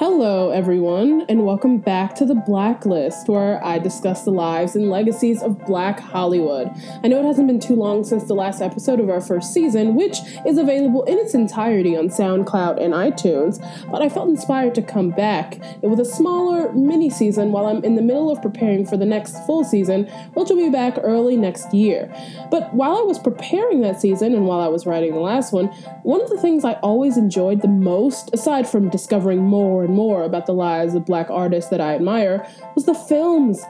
Hello, everyone, and welcome back to the Blacklist, where I discuss the lives and legacies of Black Hollywood. I know it hasn't been too long since the last episode of our first season, which is available in its entirety on SoundCloud and iTunes, but I felt inspired to come back with a smaller mini season while I'm in the middle of preparing for the next full season, which will be back early next year. But while I was preparing that season and while I was writing the last one, one of the things I always enjoyed the most, aside from discovering more more about the lives of black artists that I admire was the films.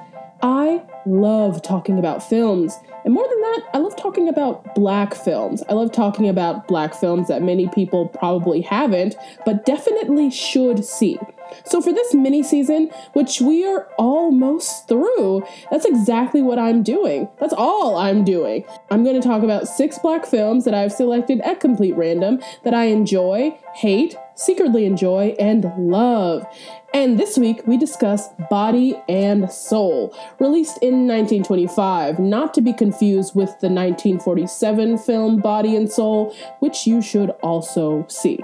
I love talking about films. And more than that, I love talking about black films. I love talking about black films that many people probably haven't, but definitely should see. So, for this mini season, which we are almost through, that's exactly what I'm doing. That's all I'm doing. I'm going to talk about six black films that I've selected at complete random that I enjoy, hate, secretly enjoy, and love. And this week we discuss Body and Soul, released in 1925, not to be confused with the 1947 film Body and Soul, which you should also see.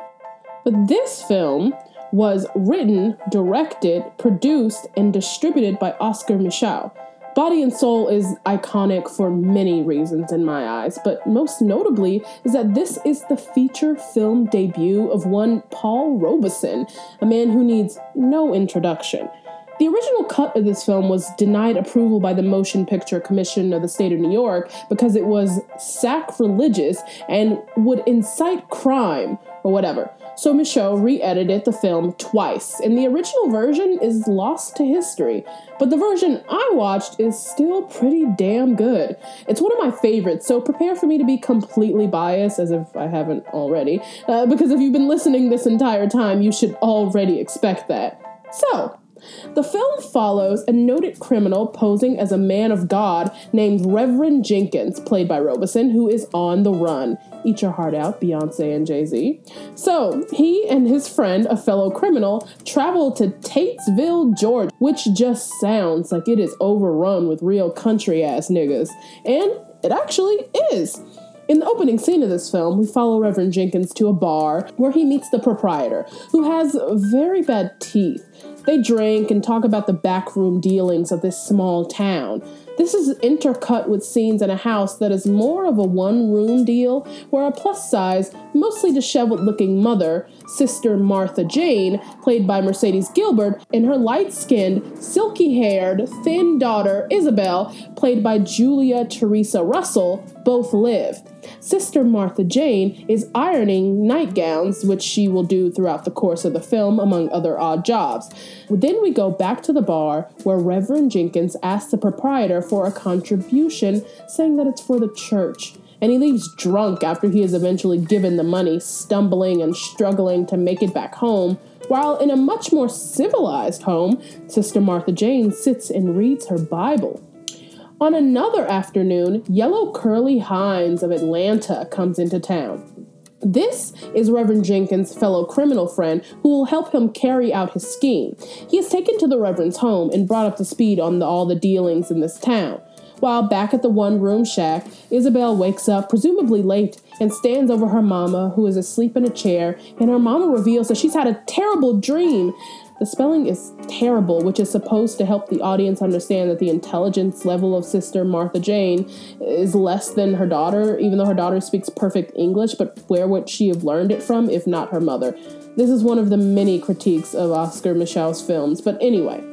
But this film was written, directed, produced, and distributed by Oscar Micheaux. Body and Soul is iconic for many reasons in my eyes, but most notably is that this is the feature film debut of one Paul Robeson, a man who needs no introduction. The original cut of this film was denied approval by the Motion Picture Commission of the state of New York because it was sacrilegious and would incite crime or whatever. So Micheaux re edited the film twice, and the original version is lost to history. But the version I watched is still pretty damn good. It's one of my favorites, so prepare for me to be completely biased, as if I haven't already, uh, because if you've been listening this entire time, you should already expect that. So, the film follows a noted criminal posing as a man of God named Reverend Jenkins, played by Robeson, who is on the run. Eat your heart out, Beyonce and Jay Z. So, he and his friend, a fellow criminal, travel to Tatesville, Georgia, which just sounds like it is overrun with real country ass niggas. And it actually is. In the opening scene of this film, we follow Reverend Jenkins to a bar where he meets the proprietor, who has very bad teeth. They drink and talk about the backroom dealings of this small town. This is intercut with scenes in a house that is more of a one room deal, where a plus size, mostly disheveled looking mother, Sister Martha Jane, played by Mercedes Gilbert, and her light skinned, silky haired, thin daughter, Isabel, played by Julia Teresa Russell, both live. Sister Martha Jane is ironing nightgowns, which she will do throughout the course of the film, among other odd jobs. Then we go back to the bar where Reverend Jenkins asks the proprietor for a contribution, saying that it's for the church. And he leaves drunk after he is eventually given the money, stumbling and struggling to make it back home. While in a much more civilized home, Sister Martha Jane sits and reads her Bible. On another afternoon, Yellow Curly Hines of Atlanta comes into town. This is Reverend Jenkins' fellow criminal friend who will help him carry out his scheme. He is taken to the Reverend's home and brought up to speed on the, all the dealings in this town. While back at the one room shack, Isabel wakes up, presumably late, and stands over her mama, who is asleep in a chair, and her mama reveals that she's had a terrible dream the spelling is terrible, which is supposed to help the audience understand that the intelligence level of Sister Martha Jane is less than her daughter, even though her daughter speaks perfect English. But where would she have learned it from if not her mother? This is one of the many critiques of Oscar Micheaux's films. But anyway,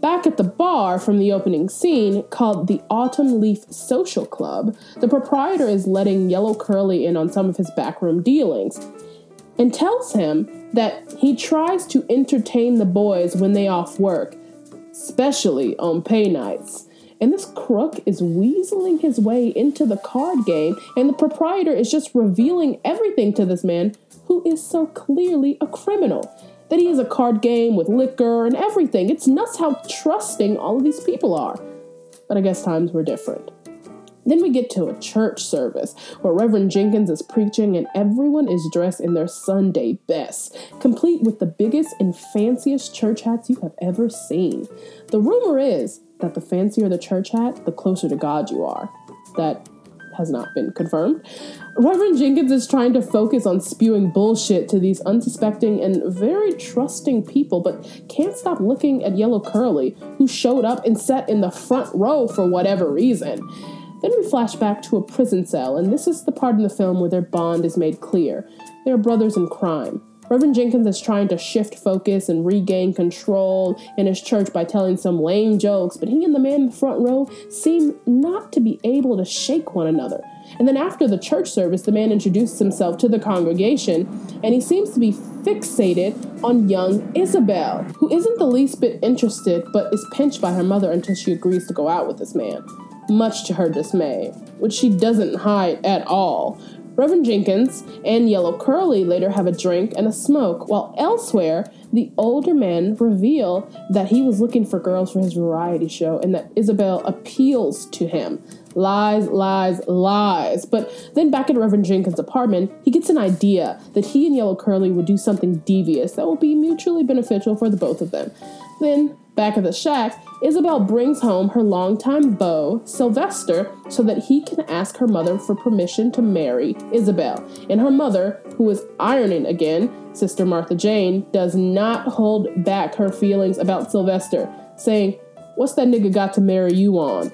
Back at the bar from the opening scene, called the Autumn Leaf Social Club, the proprietor is letting Yellow Curly in on some of his backroom dealings and tells him that he tries to entertain the boys when they off work, especially on pay nights. And this crook is weaseling his way into the card game, and the proprietor is just revealing everything to this man who is so clearly a criminal. That he has a card game with liquor and everything. It's nuts how trusting all of these people are. But I guess times were different. Then we get to a church service where Reverend Jenkins is preaching and everyone is dressed in their Sunday best, complete with the biggest and fanciest church hats you have ever seen. The rumor is that the fancier the church hat, the closer to God you are. That has not been confirmed. Reverend Jenkins is trying to focus on spewing bullshit to these unsuspecting and very trusting people, but can't stop looking at Yellow Curly, who showed up and sat in the front row for whatever reason. Then we flash back to a prison cell, and this is the part in the film where their bond is made clear. They are brothers in crime. Reverend Jenkins is trying to shift focus and regain control in his church by telling some lame jokes, but he and the man in the front row seem not to be able to shake one another. And then after the church service, the man introduces himself to the congregation, and he seems to be fixated on young Isabel, who isn't the least bit interested but is pinched by her mother until she agrees to go out with this man, much to her dismay, which she doesn't hide at all. Reverend Jenkins and Yellow Curly later have a drink and a smoke, while elsewhere, the older men reveal that he was looking for girls for his variety show and that Isabel appeals to him. Lies, lies, lies. But then back at Reverend Jenkins' apartment, he gets an idea that he and Yellow Curly would do something devious that will be mutually beneficial for the both of them. Then, back at the shack, Isabel brings home her longtime beau, Sylvester, so that he can ask her mother for permission to marry Isabel. And her mother, who is ironing again, Sister Martha Jane, does not hold back her feelings about Sylvester, saying, What's that nigga got to marry you on?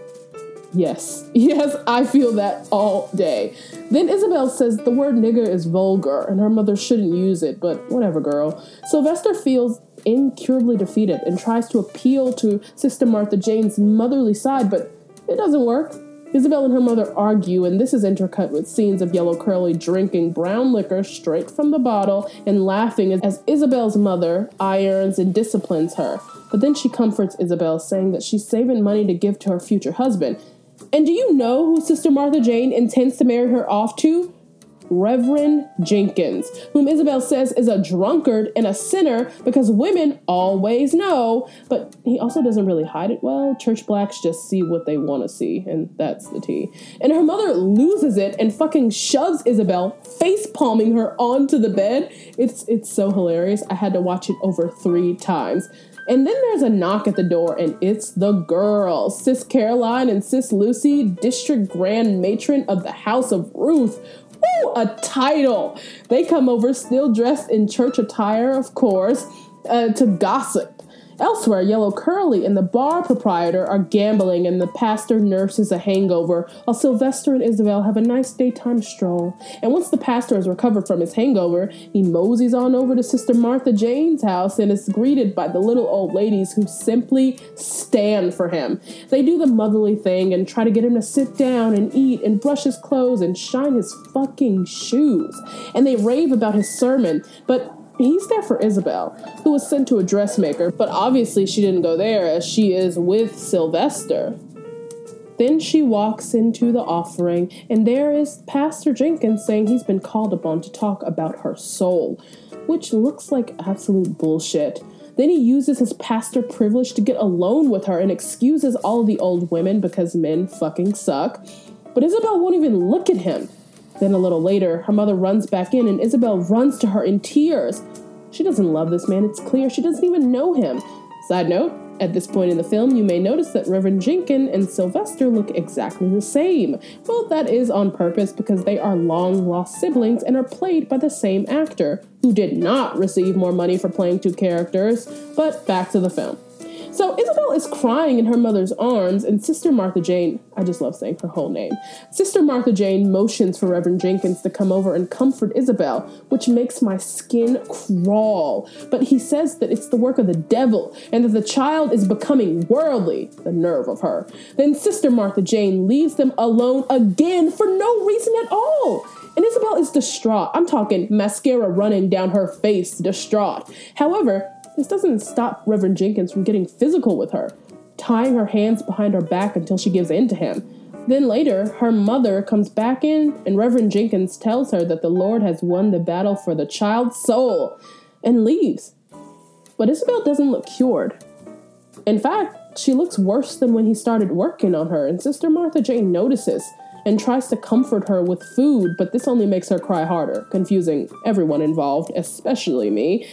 Yes, yes, I feel that all day. Then Isabel says the word nigger is vulgar and her mother shouldn't use it, but whatever, girl. Sylvester feels incurably defeated and tries to appeal to Sister Martha Jane's motherly side, but it doesn't work. Isabel and her mother argue, and this is intercut with scenes of Yellow Curly drinking brown liquor straight from the bottle and laughing as Isabel's mother irons and disciplines her. But then she comforts Isabel, saying that she's saving money to give to her future husband. And do you know who Sister Martha Jane intends to marry her off to? Reverend Jenkins, whom Isabel says is a drunkard and a sinner because women always know, but he also doesn't really hide it well. Church blacks just see what they want to see, and that's the tea. And her mother loses it and fucking shoves Isabel, face palming her onto the bed. It's it's so hilarious. I had to watch it over three times. And then there's a knock at the door, and it's the girls, Sis Caroline and Sis Lucy, District Grand Matron of the House of Ruth, A title. They come over still dressed in church attire, of course, uh, to gossip. Elsewhere, Yellow Curly and the bar proprietor are gambling, and the pastor nurses a hangover, while Sylvester and Isabel have a nice daytime stroll. And once the pastor has recovered from his hangover, he moseys on over to Sister Martha Jane's house and is greeted by the little old ladies who simply stand for him. They do the motherly thing and try to get him to sit down and eat and brush his clothes and shine his fucking shoes. And they rave about his sermon, but He's there for Isabel, who was sent to a dressmaker, but obviously she didn't go there as she is with Sylvester. Then she walks into the offering, and there is Pastor Jenkins saying he's been called upon to talk about her soul, which looks like absolute bullshit. Then he uses his pastor privilege to get alone with her and excuses all the old women because men fucking suck. But Isabel won't even look at him. Then a little later, her mother runs back in and Isabel runs to her in tears. She doesn't love this man, it's clear. She doesn't even know him. Side note, at this point in the film, you may notice that Reverend Jenkins and Sylvester look exactly the same. Well, that is on purpose because they are long lost siblings and are played by the same actor, who did not receive more money for playing two characters. But back to the film. So Isabel is crying in her mother's arms, and Sister Martha Jane, I just love saying her whole name, Sister Martha Jane motions for Reverend Jenkins to come over and comfort Isabel, which makes my skin crawl. But he says that it's the work of the devil and that the child is becoming worldly. The nerve of her. Then Sister Martha Jane leaves them alone again for no reason at all. And Isabel is distraught. I'm talking mascara running down her face, distraught. However, this doesn't stop Reverend Jenkins from getting physical with her, tying her hands behind her back until she gives in to him. Then later, her mother comes back in, and Reverend Jenkins tells her that the Lord has won the battle for the child's soul and leaves. But Isabel doesn't look cured. In fact, she looks worse than when he started working on her, and Sister Martha Jane notices and tries to comfort her with food, but this only makes her cry harder, confusing everyone involved, especially me.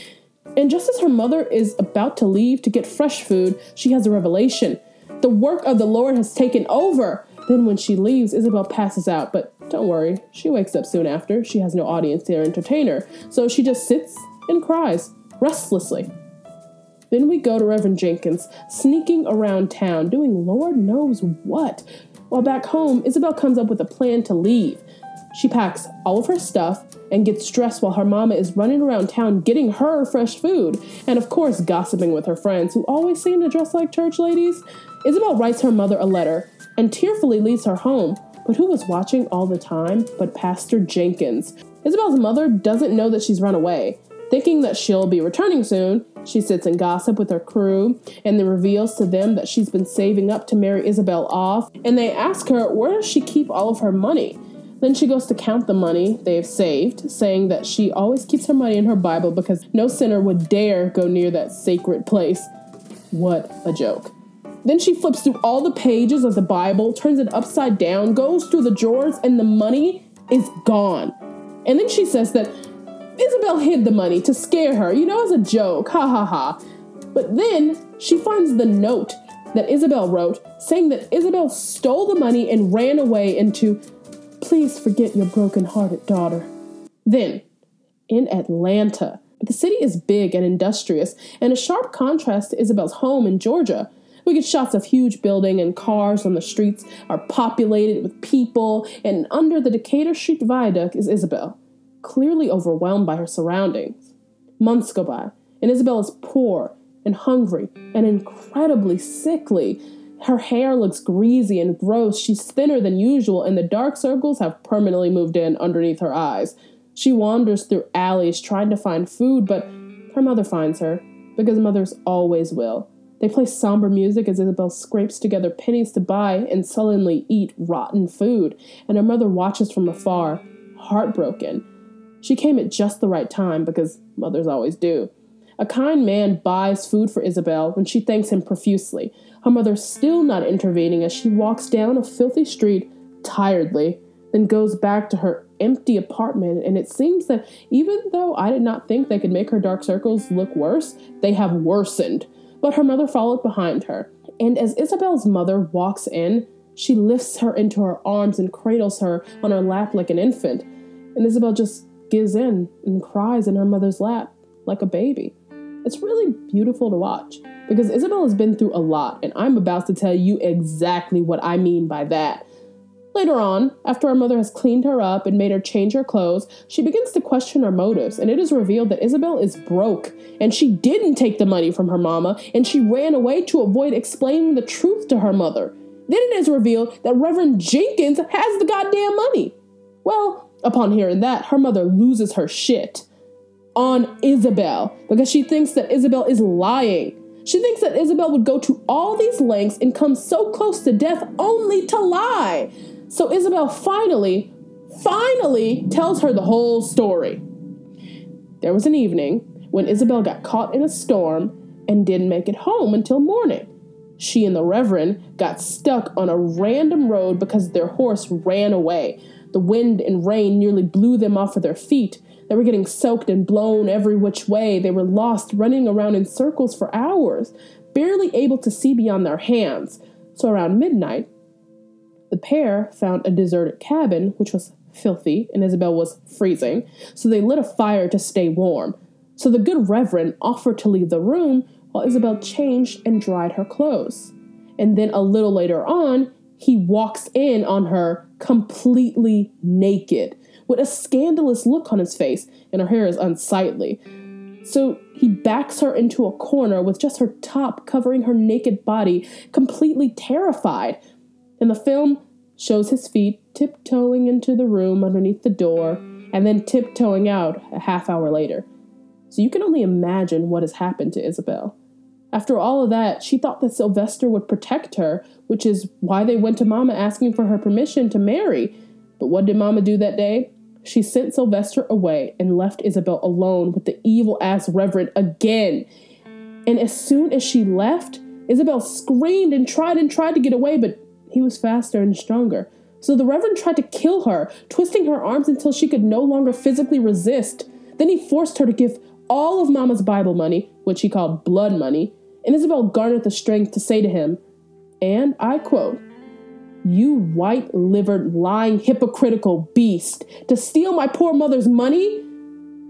And just as her mother is about to leave to get fresh food, she has a revelation. The work of the Lord has taken over. Then, when she leaves, Isabel passes out, but don't worry, she wakes up soon after. She has no audience there to entertain her, so she just sits and cries restlessly. Then we go to Reverend Jenkins, sneaking around town, doing Lord knows what. While back home, Isabel comes up with a plan to leave. She packs all of her stuff and gets dressed while her mama is running around town getting her fresh food, and of course, gossiping with her friends who always seem to dress like church ladies. Isabel writes her mother a letter and tearfully leaves her home. But who was watching all the time but Pastor Jenkins? Isabel's mother doesn't know that she's run away. Thinking that she'll be returning soon, she sits and gossip with her crew and then reveals to them that she's been saving up to marry Isabel off. And they ask her, where does she keep all of her money? Then she goes to count the money they've saved, saying that she always keeps her money in her Bible because no sinner would dare go near that sacred place. What a joke. Then she flips through all the pages of the Bible, turns it upside down, goes through the drawers, and the money is gone. And then she says that Isabel hid the money to scare her, you know, as a joke, ha ha ha. But then she finds the note that Isabel wrote saying that Isabel stole the money and ran away into, please forget your broken hearted daughter. Then, in Atlanta, the city is big and industrious, and a sharp contrast to Isabel's home in Georgia. We get shots of huge building and cars on the streets are populated with people, and under the Decatur Street Viaduct is Isabel, clearly overwhelmed by her surroundings. Months go by, and Isabel is poor and hungry and incredibly sickly. Her hair looks greasy and gross. She's thinner than usual, and the dark circles have permanently moved in underneath her eyes. She wanders through alleys trying to find food, but her mother finds her, because mothers always will. They play somber music as Isabel scrapes together pennies to buy and sullenly eat rotten food, and her mother watches from afar, heartbroken. She came at just the right time because mothers always do. A kind man buys food for Isabel when she thanks him profusely, her mother still not intervening as she walks down a filthy street tiredly, then goes back to her empty apartment. And it seems that even though I did not think they could make her dark circles look worse, they have worsened but her mother followed behind her. And as Isabel's mother walks in, she lifts her into her arms and cradles her on her lap like an infant. And Isabel just gives in and cries in her mother's lap like a baby. It's really beautiful to watch because Isabel has been through a lot, and I'm about to tell you exactly what I mean by that. Later on, after her mother has cleaned her up and made her change her clothes, she begins to question her motives, and it is revealed that Isabel is broke, and she didn't take the money from her mama, and she ran away to avoid explaining the truth to her mother. Then it is revealed that Reverend Jenkins has the goddamn money. Well, upon hearing that, her mother loses her shit on Isabel because she thinks that Isabel is lying. She thinks that Isabel would go to all these lengths and come so close to death only to lie. So Isabel finally, finally tells her the whole story. There was an evening when Isabel got caught in a storm and didn't make it home until morning. She and the Reverend got stuck on a random road because their horse ran away. The wind and rain nearly blew them off of their feet. They were getting soaked and blown every which way. They were lost, running around in circles for hours, barely able to see beyond their hands. So around midnight, the pair found a deserted cabin, which was filthy, and Isabel was freezing, so they lit a fire to stay warm. So the good Reverend offered to leave the room while Isabel changed and dried her clothes. And then a little later on, he walks in on her completely naked, with a scandalous look on his face, and her hair is unsightly. So he backs her into a corner with just her top covering her naked body, completely terrified. In the film, shows his feet tiptoeing into the room underneath the door and then tiptoeing out a half hour later. So you can only imagine what has happened to Isabel. After all of that, she thought that Sylvester would protect her, which is why they went to Mama asking for her permission to marry. But what did Mama do that day? She sent Sylvester away and left Isabel alone with the evil ass Reverend again. And as soon as she left, Isabel screamed and tried and tried to get away, but he was faster and stronger. So the Reverend tried to kill her, twisting her arms until she could no longer physically resist. Then he forced her to give all of Mama's Bible money, which he called blood money, and Isabel garnered the strength to say to him, and I quote, You white livered, lying, hypocritical beast, to steal my poor mother's money?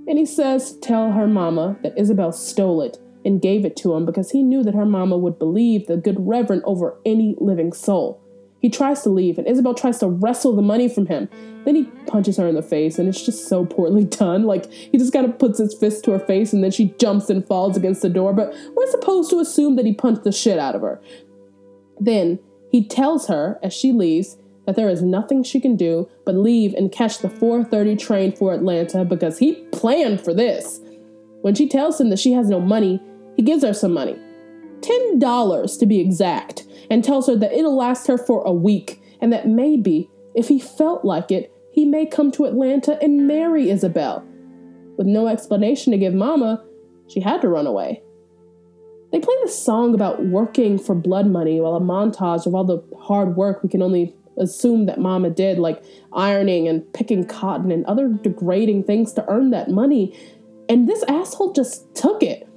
And he says, Tell her mama that Isabel stole it and gave it to him because he knew that her mama would believe the good reverend over any living soul. He tries to leave, and Isabel tries to wrestle the money from him. Then he punches her in the face, and it's just so poorly done. Like, he just kind of puts his fist to her face, and then she jumps and falls against the door. But we're supposed to assume that he punched the shit out of her. Then he tells her, as she leaves, that there is nothing she can do but leave and catch the 4:30 train for Atlanta because he planned for this. When she tells him that she has no money, he gives her some money. $10 to be exact, and tells her that it'll last her for a week and that maybe, if he felt like it, he may come to Atlanta and marry Isabel. With no explanation to give Mama, she had to run away. They play this song about working for blood money while a montage of all the hard work we can only assume that Mama did, like ironing and picking cotton and other degrading things to earn that money. And this asshole just took it.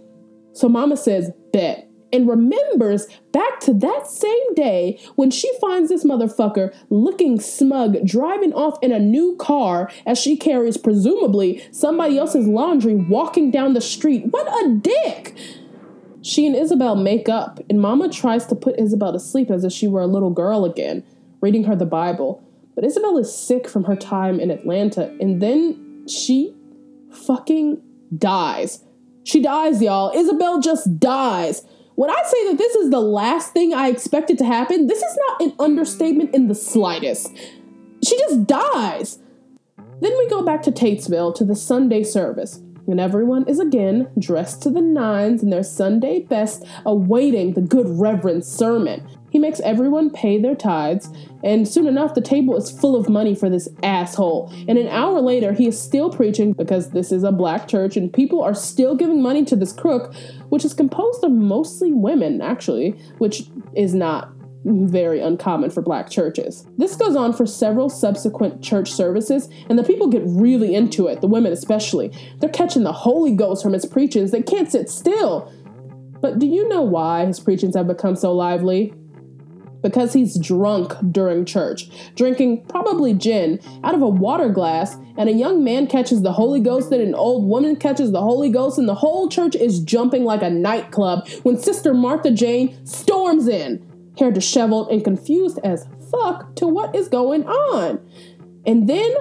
So Mama says, Bet and remembers back to that same day when she finds this motherfucker looking smug, driving off in a new car as she carries presumably somebody else's laundry walking down the street. What a dick! She and Isabel make up, and Mama tries to put Isabel to sleep as if she were a little girl again, reading her the Bible. But Isabel is sick from her time in Atlanta, and then she fucking dies. She dies, y'all. Isabel just dies. When I say that this is the last thing I expected to happen, this is not an understatement in the slightest. She just dies. Then we go back to Tatesville to the Sunday service, and everyone is again dressed to the nines in their Sunday best, awaiting the good Reverend's sermon. He makes everyone pay their tithes, and soon enough, the table is full of money for this asshole. And an hour later, he is still preaching because this is a black church, and people are still giving money to this crook, which is composed of mostly women, actually, which is not very uncommon for black churches. This goes on for several subsequent church services, and the people get really into it, the women especially. They're catching the Holy Ghost from his preachings, they can't sit still. But do you know why his preachings have become so lively? because he's drunk during church, drinking probably gin out of a water glass, and a young man catches the Holy Ghost, and an old woman catches the Holy Ghost, and the whole church is jumping like a nightclub when Sister Martha Jane storms in, hair disheveled and confused as fuck to what is going on. And then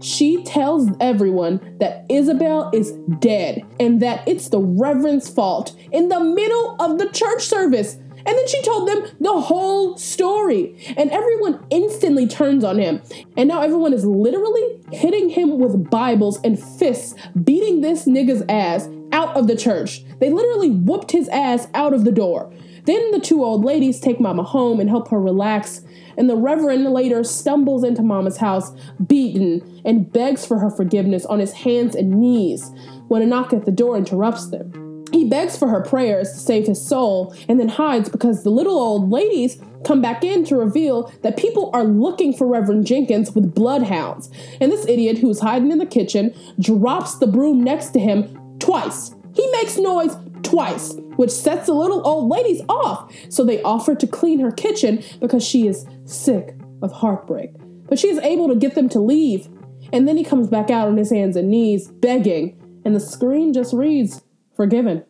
she tells everyone that Isabel is dead and that it's the Reverend's fault in the middle of the church service. And then she told them the whole story. And everyone instantly turns on him. And now everyone is literally hitting him with Bibles and fists, beating this nigga's ass out of the church. They literally whooped his ass out of the door. Then the two old ladies take Mama home and help her relax. And the Reverend later stumbles into Mama's house, beaten, and begs for her forgiveness on his hands and knees when a knock at the door interrupts them. He begs for her prayers to save his soul and then hides because the little old ladies come back in to reveal that people are looking for Reverend Jenkins with bloodhounds. And this idiot who's hiding in the kitchen drops the broom next to him twice. He makes noise twice, which sets the little old ladies off. So they offer to clean her kitchen because she is sick of heartbreak. But she is able to get them to leave. And then he comes back out on his hands and knees, begging, and the screen just reads, forgiven.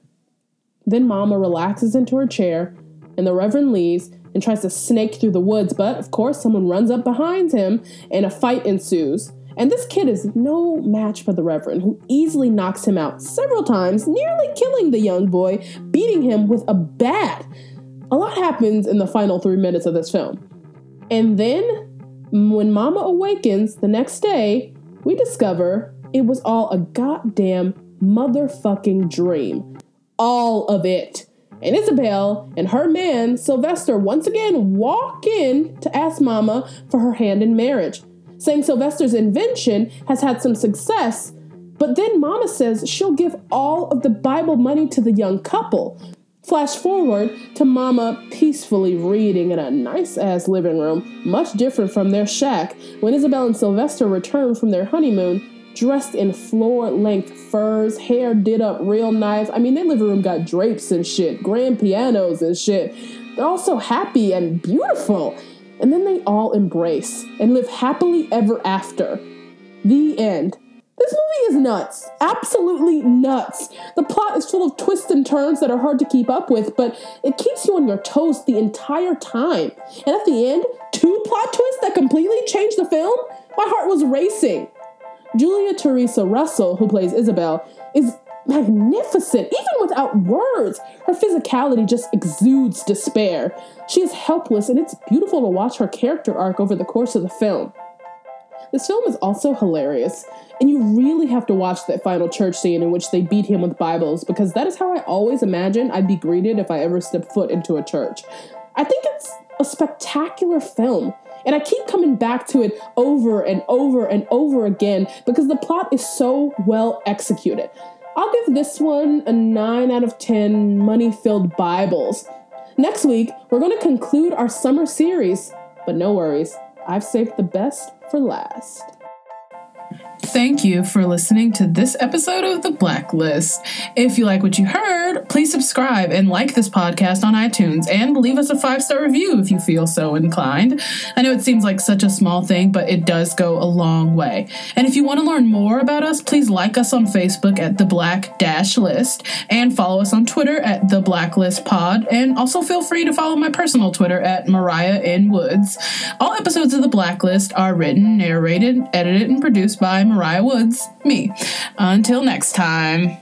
Then Mama relaxes into her chair, and the Reverend leaves and tries to snake through the woods, but of course, someone runs up behind him and a fight ensues. And this kid is no match for the Reverend, who easily knocks him out several times, nearly killing the young boy, beating him with a bat. A lot happens in the final three minutes of this film. And then, when Mama awakens the next day, we discover it was all a goddamn motherfucking dream. All of it. And Isabel and her man, Sylvester, once again walk in to ask Mama for her hand in marriage, saying Sylvester's invention has had some success. But then Mama says she'll give all of the Bible money to the young couple. Flash forward to Mama peacefully reading in a nice ass living room, much different from their shack, when Isabel and Sylvester return from their honeymoon dressed in floor length furs, hair did up real nice. I mean, their living room got drapes and shit, grand pianos and shit. They're all so happy and beautiful. And then they all embrace and live happily ever after. The end. This movie is nuts. Absolutely nuts. The plot is full of twists and turns that are hard to keep up with, but it keeps you on your toes the entire time. And at the end, two plot twists that completely change the film? My heart was racing. Julia Teresa Russell, who plays Isabel, is magnificent, even without words. Her physicality just exudes despair. She is helpless, and it's beautiful to watch her character arc over the course of the film. This film is also hilarious, and you really have to watch that final church scene in which they beat him with Bibles because that is how I always imagine I'd be greeted if I ever stepped foot into a church. I think it's a spectacular film. And I keep coming back to it over and over and over again because the plot is so well executed. I'll give this one a 9 out of 10 money filled Bibles. Next week, we're going to conclude our summer series, but no worries, I've saved the best for last. Thank you for listening to this episode of The Blacklist. If you like what you heard, please subscribe and like this podcast on iTunes and leave us a five star review if you feel so inclined. I know it seems like such a small thing, but it does go a long way. And if you want to learn more about us, please like us on Facebook at The Black Dash List and follow us on Twitter at The Blacklist Pod. And also feel free to follow my personal Twitter at Mariah N. Woods. All episodes of The Blacklist are written, narrated, edited, and produced by Mariah Woods, me. Until next time.